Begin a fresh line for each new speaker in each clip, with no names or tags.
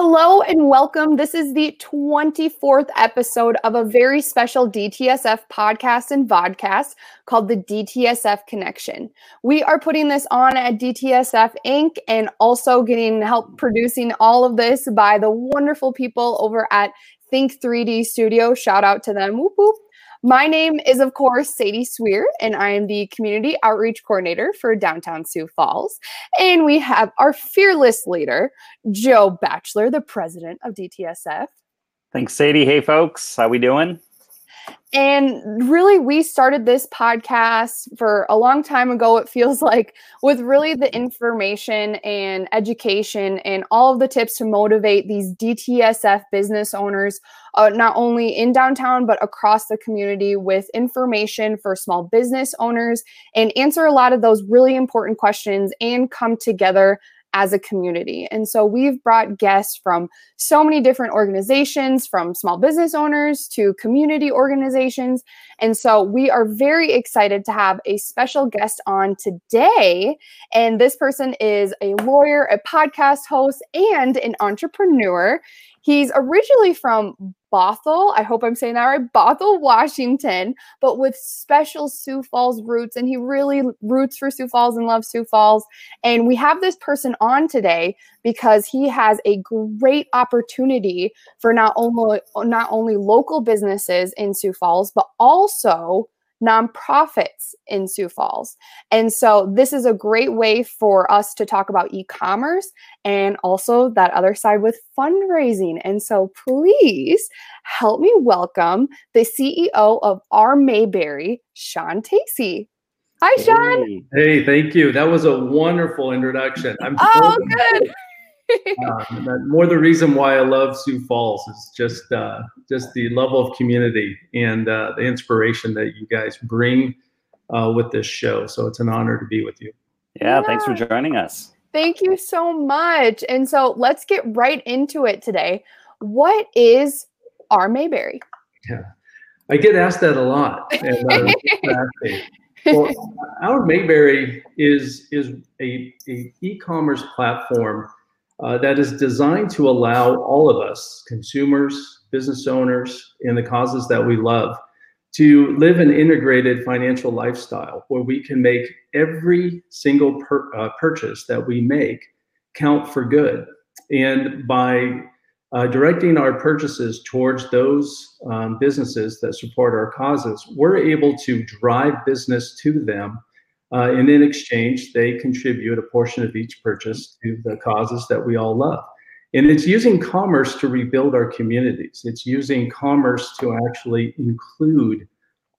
Hello and welcome. This is the 24th episode of a very special DTSF podcast and vodcast called the DTSF Connection. We are putting this on at DTSF Inc. and also getting help producing all of this by the wonderful people over at Think 3D Studio. Shout out to them. Whoop, whoop. My name is, of course, Sadie Sweer, and I am the Community Outreach Coordinator for Downtown Sioux Falls. And we have our fearless leader, Joe Batcheller, the president of DTSF.
Thanks, Sadie. Hey, folks. How we doing?
And really, we started this podcast for a long time ago, it feels like, with really the information and education and all of the tips to motivate these DTSF business owners, uh, not only in downtown, but across the community with information for small business owners and answer a lot of those really important questions and come together as a community. And so we've brought guests from so many different organizations, from small business owners to community organizations. And so we are very excited to have a special guest on today. And this person is a lawyer, a podcast host, and an entrepreneur. He's originally from Bothell. I hope I'm saying that right. Bothell, Washington, but with special Sioux Falls roots. And he really roots for Sioux Falls and loves Sioux Falls. And we have this person on today because he has a great opportunity for not only not only local businesses in Sioux Falls, but also nonprofits in Sioux Falls. And so this is a great way for us to talk about e-commerce and also that other side with fundraising. And so please help me welcome the CEO of Our Mayberry, Shawn Tacey. Hi, Shawn.
Hey, thank you. That was a wonderful introduction.
I'm oh, good
uh, more the reason why I love Sioux Falls is just uh, just the level of community and uh, the inspiration that you guys bring uh, with this show. So it's an honor to be with you.
Yeah, yeah, thanks for joining us.
Thank you so much. And so let's get right into it today. What is our Mayberry?
Yeah, I get asked that a lot. And, uh, well, Our Mayberry is is a, a e-commerce platform uh, that is designed to allow all of us, consumers, business owners, and the causes that we love, to live an integrated financial lifestyle where we can make every single per, uh, purchase that we make count for good. And by uh, directing our purchases towards those um, businesses that support our causes, we're able to drive business to them uh, and in exchange, they contribute a portion of each purchase to the causes that we all love. And it's using commerce to rebuild our communities. It's using commerce to actually include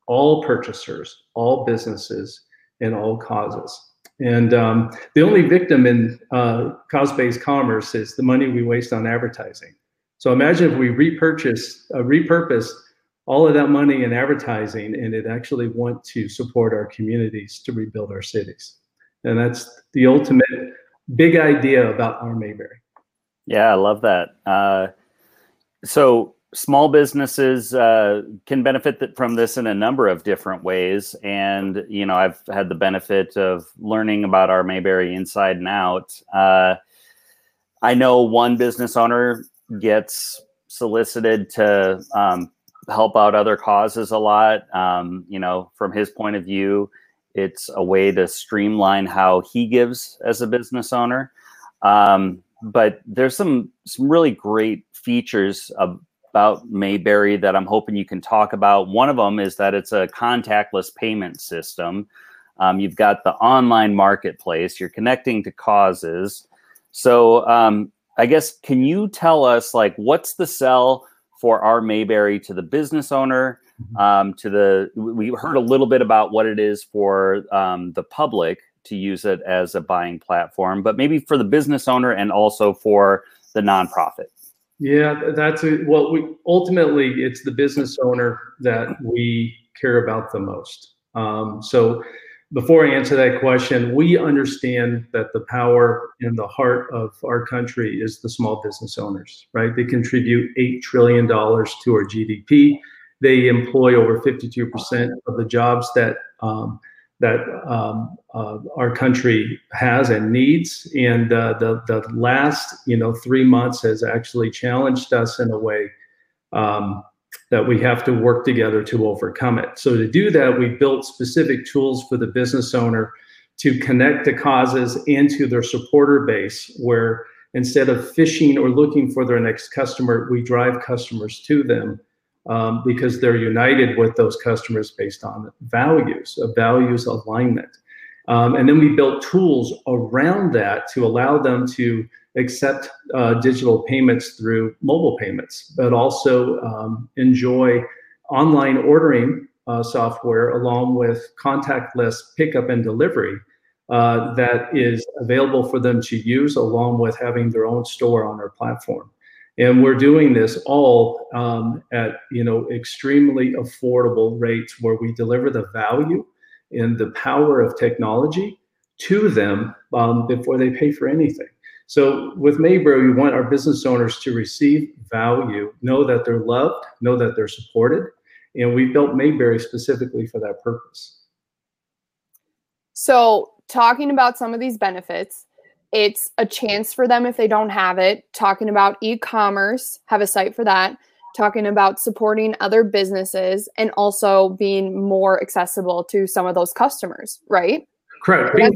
all purchasers, all businesses, and all causes. And um, the only victim in uh, cause-based commerce is the money we waste on advertising. So imagine if we repurchase, uh, repurpose all of that money in advertising and it actually want to support our communities to rebuild our cities. And that's the ultimate big idea about our Mayberry.
Yeah, I love that. Uh, so small businesses uh, can benefit from this in a number of different ways. And, you know, I've had the benefit of learning about our Mayberry inside and out. Uh, I know one business owner gets solicited to um, help out other causes a lot. Um, you know, from his point of view, it's a way to streamline how he gives as a business owner. Um, but there's some some really great features about Mayberry that I'm hoping you can talk about. One of them is that it's a contactless payment system. Um, you've got the online marketplace. You're connecting to causes. So um, I guess can you tell us like what's the sell? For our Mayberry to the business owner, mm-hmm. um, to the we heard a little bit about what it is for um, the public to use it as a buying platform, but maybe for the business owner and also for the nonprofit.
Yeah, that's a, well. We ultimately it's the business owner that we care about the most. Um, so before I answer that question, we understand that the power in the heart of our country is the small business owners, right? They contribute $8 trillion to our GDP. They employ over 52% of the jobs that um, that um, uh, our country has and needs. And uh, the the last you know three months has actually challenged us in a way um, that we have to work together to overcome it. So to do that, we built specific tools for the business owner to connect the causes and to their supporter base, where instead of fishing or looking for their next customer, we drive customers to them um, because they're united with those customers based on values, a values alignment. Um, and then we built tools around that to allow them to accept uh, digital payments through mobile payments, but also um, enjoy online ordering uh, software along with contactless pickup and delivery uh, that is available for them to use along with having their own store on our platform. And we're doing this all um, at you know extremely affordable rates where we deliver the value and the power of technology to them um, before they pay for anything so with mayberry we want our business owners to receive value know that they're loved know that they're supported and we built mayberry specifically for that purpose
so talking about some of these benefits it's a chance for them if they don't have it. Talking about e commerce, have a site for that. Talking about supporting other businesses and also being more accessible to some of those customers, right?
Correct. Being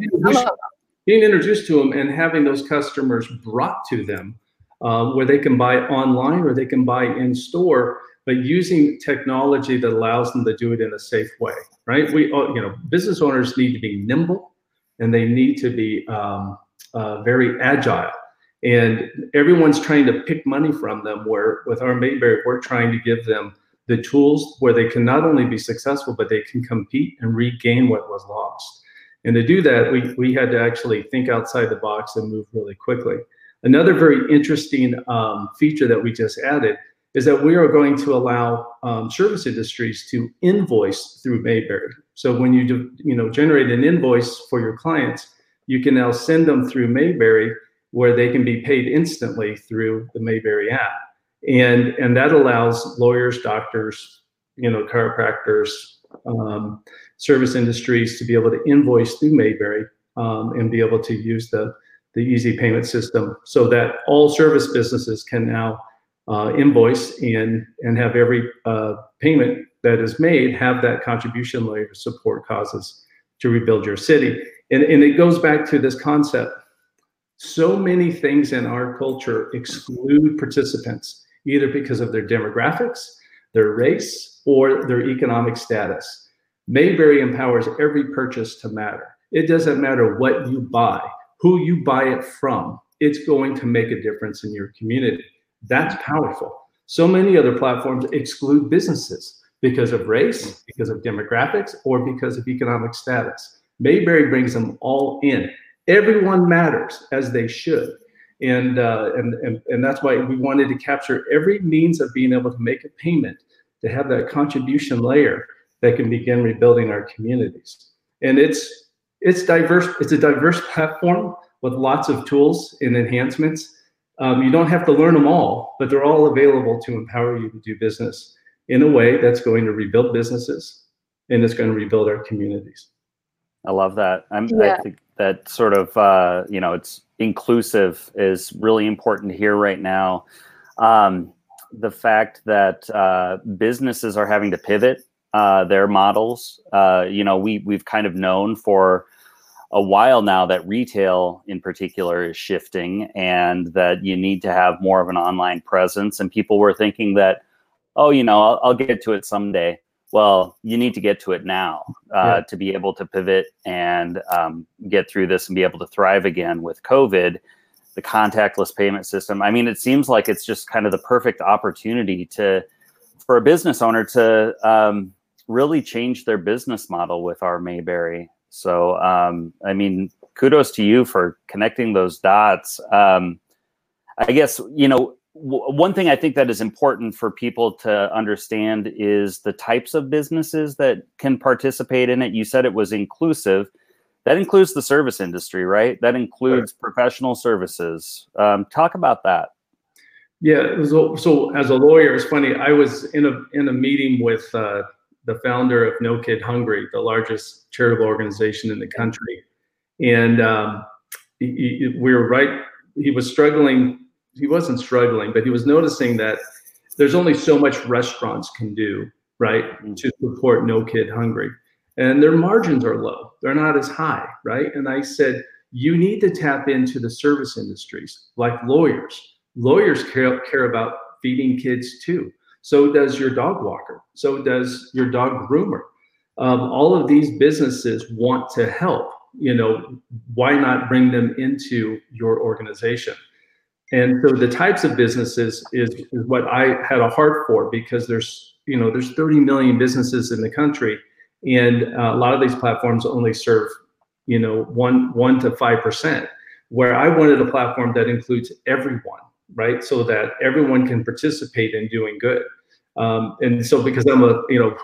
being introduced, to them and having those customers brought to them uh, where they can buy online or they can buy in store, but using technology that allows them to do it in a safe way, right? We, you know, business owners need to be nimble and they need to be um, uh, very agile. And everyone's trying to pick money from them. Where with our Mayberry, we're trying to give them the tools where they can not only be successful, but they can compete and regain what was lost. And to do that, we, we had to actually think outside the box and move really quickly. Another very interesting um, feature that we just added is that we are going to allow um, service industries to invoice through Mayberry. So when you do, you know generate an invoice for your clients, you can now send them through Mayberry where they can be paid instantly through the Mayberry app. And, and that allows lawyers, doctors, you know, chiropractors, um, service industries to be able to invoice through Mayberry um, and be able to use the, the easy payment system so that all service businesses can now uh, invoice and, and have every uh, payment that is made have that contribution layer to support causes to rebuild your city. And, and it goes back to this concept. So many things in our culture exclude participants, either because of their demographics, their race, or their economic status. Mayberry empowers every purchase to matter. It doesn't matter what you buy, who you buy it from, it's going to make a difference in your community. That's powerful. So many other platforms exclude businesses because of race, because of demographics, or because of economic status. Mayberry brings them all in. Everyone matters as they should. And, uh, and, and, and that's why we wanted to capture every means of being able to make a payment to have that contribution layer that can begin rebuilding our communities. And it's, it's diverse, it's a diverse platform with lots of tools and enhancements. Um, you don't have to learn them all, but they're all available to empower you to do business in a way that's going to rebuild businesses and it's going to rebuild our communities.
I love that. I'm, yeah. I think that sort of, uh, you know, it's inclusive is really important here right now. Um, the fact that uh, businesses are having to pivot uh, their models, uh, you know, we, we've kind of known for a while now that retail in particular is shifting and that you need to have more of an online presence. And people were thinking that, oh, you know, I'll, I'll get to it someday well, you need to get to it now uh, yeah. to be able to pivot and um, get through this and be able to thrive again with COVID. The contactless payment system. I mean, it seems like it's just kind of the perfect opportunity to for a business owner to um, really change their business model with our Mayberry. So, um, I mean, kudos to you for connecting those dots. Um, I guess you know one thing I think that is important for people to understand is the types of businesses that can participate in it. You said it was inclusive. That includes the service industry, right? That includes right. professional services. Um, talk about that.
Yeah. So, so, as a lawyer, it's funny. I was in a in a meeting with uh, the founder of No Kid Hungry, the largest charitable organization in the country, and um, he, he, we were right. He was struggling. He wasn't struggling, but he was noticing that there's only so much restaurants can do, right, mm-hmm. to support No Kid Hungry, and their margins are low. They're not as high, right? And I said, you need to tap into the service industries like lawyers. Lawyers care, care about feeding kids too. So does your dog walker. So does your dog groomer. Um, all of these businesses want to help. You know, why not bring them into your organization? And so the types of businesses is, is what I had a heart for because there's you know there's 30 million businesses in the country, and uh, a lot of these platforms only serve you know one one to five percent. Where I wanted a platform that includes everyone right? So that everyone can participate in doing good. Um, and so because I'm a, you know,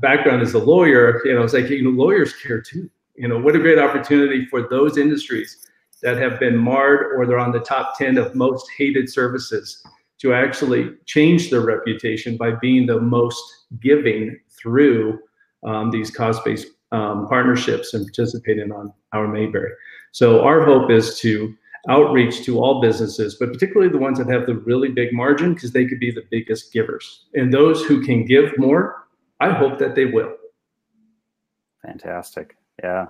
background as a lawyer, you know, it's like, you know, lawyers care too. You know, what a great opportunity for those industries that have been marred or they're on the top 10 of most hated services to actually change their reputation by being the most giving through um, these cause-based um, partnerships and participating on our Mayberry. So our hope is to outreach to all businesses, but particularly the ones that have the really big margin because they could be the biggest givers. And those who can give more, I hope that they will.
Fantastic. Yeah.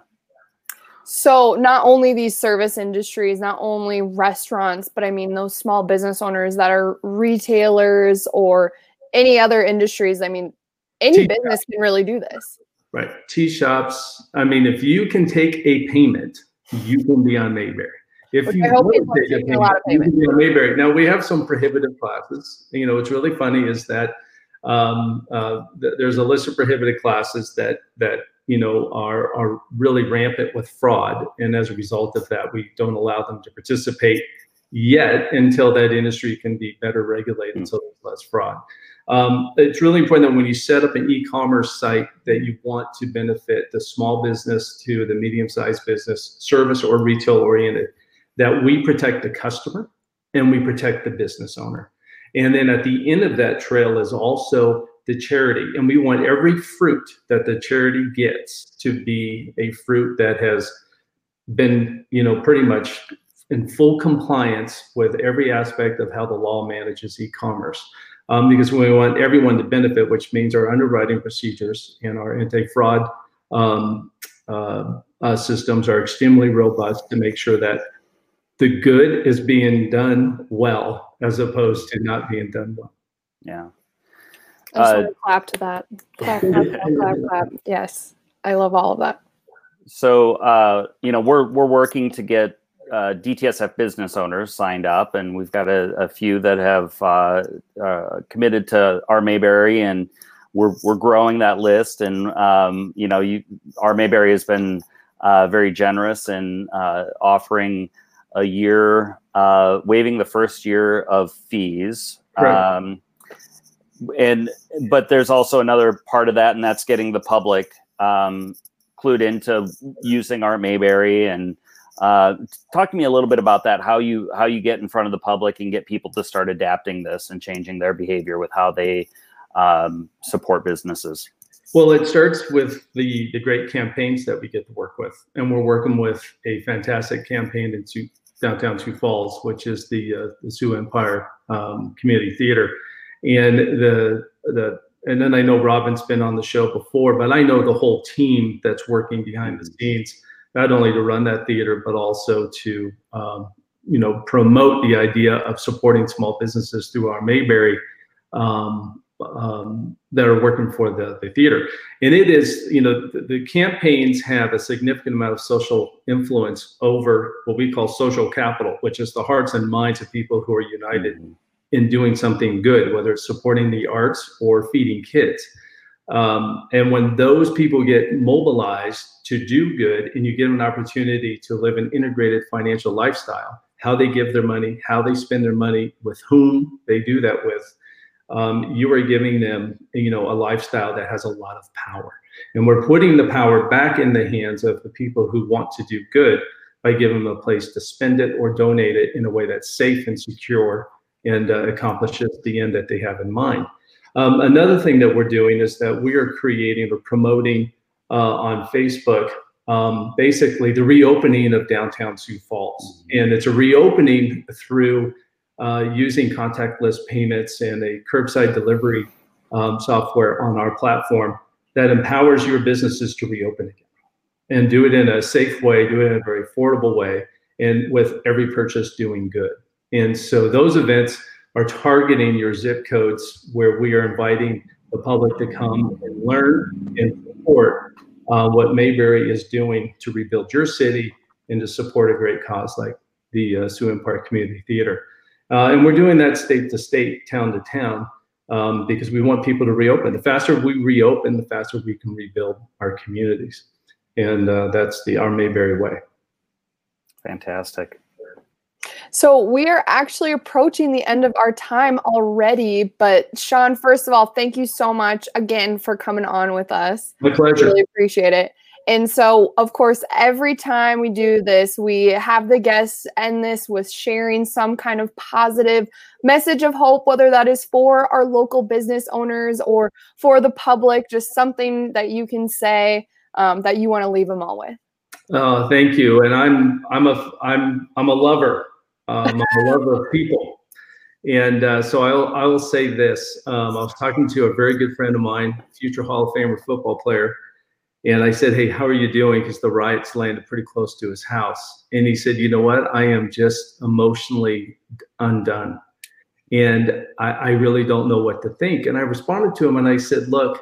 So not only these service industries, not only restaurants, but I mean those small business owners that are retailers or any other industries. I mean, any tea business shop. can really do this.
Right. Tea shops. I mean, if you can take a payment, you can be on Mayberry. If Which you
I hope people are taking a lot of payment.
Mayberry. Now we have some prohibitive classes. You know, what's really funny is that um, uh, th- there's a list of prohibited classes that that you know are are really rampant with fraud, and as a result of that, we don't allow them to participate yet until that industry can be better regulated, mm-hmm. so there's less fraud. Um, it's really important that when you set up an e-commerce site that you want to benefit the small business to the medium-sized business, service or retail oriented that we protect the customer and we protect the business owner. And then at the end of that trail is also the charity. And we want every fruit that the charity gets to be a fruit that has been, you know, pretty much in full compliance with every aspect of how the law manages e-commerce. Um, because we want everyone to benefit, which means our underwriting procedures and our anti-fraud um, uh, uh, systems are extremely robust to make sure that the good is being done well as opposed to not being done well.
Yeah.
Uh, clap to that. Clap, clap, clap, clap, clap. Yes, I love all of that.
So, uh, you know, we're we're working to get uh, DTSF business owners signed up, and we've got a, a few that have uh, uh, committed to our Mayberry, and we're we're growing that list. And um, you know, you, our Mayberry has been uh, very generous in offering a year, uh, waiving the first year of fees. Right. Um, and but there's also another part of that, and that's getting the public um, clued into using our Mayberry. And uh, talk to me a little bit about that. How you how you get in front of the public and get people to start adapting this and changing their behavior with how they um, support businesses.
Well, it starts with the the great campaigns that we get to work with, and we're working with a fantastic campaign in downtown Sioux Falls, which is the uh, the Sioux Empire um, Community Theater, and the the and then I know Robin's been on the show before, but I know the whole team that's working behind the scenes, not only to run that theater, but also to um, you know promote the idea of supporting small businesses through our Mayberry um, um, that are working for the, the theater. And it is, you know, the, the, campaigns have a significant amount of social influence over what we call social capital, which is the hearts and minds of people who are united mm-hmm. in doing something good, whether it's supporting the arts or feeding kids. Um, and when those people get mobilized to do good and you give them an opportunity to live an integrated financial lifestyle, how they give their money, how they spend their money, with whom they do that with, um, you are giving them, you know, a lifestyle that has a lot of power. And we're putting the power back in the hands of the people who want to do good by giving them a place to spend it or donate it in a way that's safe and secure and uh, accomplishes the end that they have in mind. Um, another thing that we're doing is that we are creating or promoting uh, on Facebook um, basically the reopening of downtown Sioux Falls. And it's a reopening through uh, using contactless payments and a curbside delivery um, software on our platform that empowers your businesses to reopen again and do it in a safe way, do it in a very affordable way, and with every purchase doing good. And so those events are targeting your zip codes where we are inviting the public to come and learn and support uh, what Mayberry is doing to rebuild your city and to support a great cause like the uh, Park Community Theater. Uh, and we're doing that state to state, town to town, um, because we want people to reopen. The faster we reopen, the faster we can rebuild our communities. And uh, that's the our Mayberry way.
Fantastic.
So we are actually approaching the end of our time already. But Shawn, first of all, thank you so much again for coming on with us.
My pleasure.
Really appreciate it. And so, of course, every time we do this, we have the guests end this with sharing some kind of positive message of hope, whether that is for our local business owners or for the public, just something that you can say um, that you want to leave them all with.
Oh, thank you. And I'm I'm a I'm I'm a lover. Um, I'm a lover of people. And uh, so I'll I will say this. Um, I was talking to a very good friend of mine, future Hall of Famer football player, and I said, "Hey, how are you doing?" Because the riots landed pretty close to his house, and he said, "You know what? I am just emotionally undone, and I, I really don't know what to think." And I responded to him, and I said, "Look,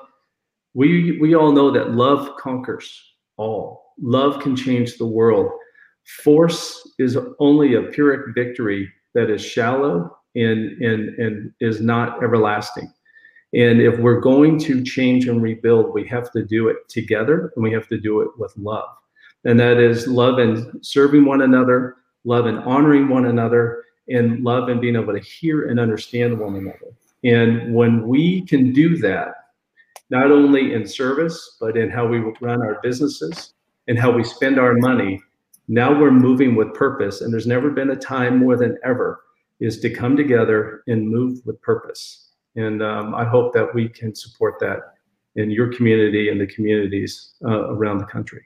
we we all know that love conquers all. Love can change the world. Force is only a pyrrhic victory that is shallow and and and is not everlasting." And if we're going to change and rebuild, we have to do it together and we have to do it with love. And that is love and serving one another, love and honoring one another, and love and being able to hear and understand one another. And when we can do that, not only in service, but in how we run our businesses and how we spend our money, now we're moving with purpose. And there's never been a time more than ever is to come together and move with purpose. And um, I hope that we can support that in your community and the communities uh, around the country.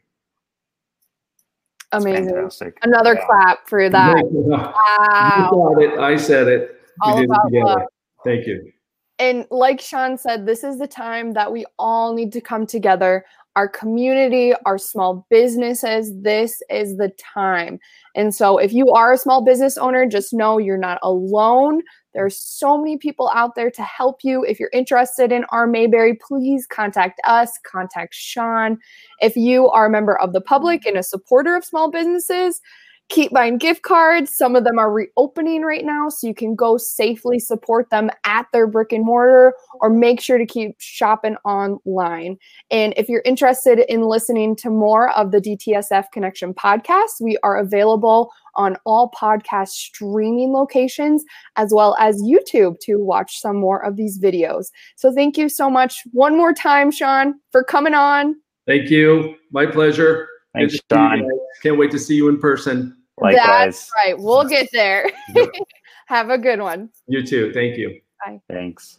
Amazing. Fantastic. Another yeah. clap for that.
Wow. You got it. I said it.
All we about love.
Thank you.
And like Shawn said, this is the time that we all need to come together. Our community, our small businesses, this is the time. And so, if you are a small business owner, just know you're not alone. There's so many people out there to help you. If you're interested in our Mayberry, please contact us, contact Shawn. If you are a member of the public and a supporter of small businesses, keep buying gift cards. Some of them are reopening right now, so you can go safely support them at their brick and mortar or make sure to keep shopping online. And if you're interested in listening to more of the DTSF Connection podcast, we are available on all podcast streaming locations as well as YouTube to watch some more of these videos. So thank you so much one more time, Shawn, for coming on.
Thank you. My pleasure.
Thanks, Shawn.
Can't wait to see you in person.
Likewise.
That's right. We'll get there. Have a good one.
You too. Thank you.
Bye.
Thanks.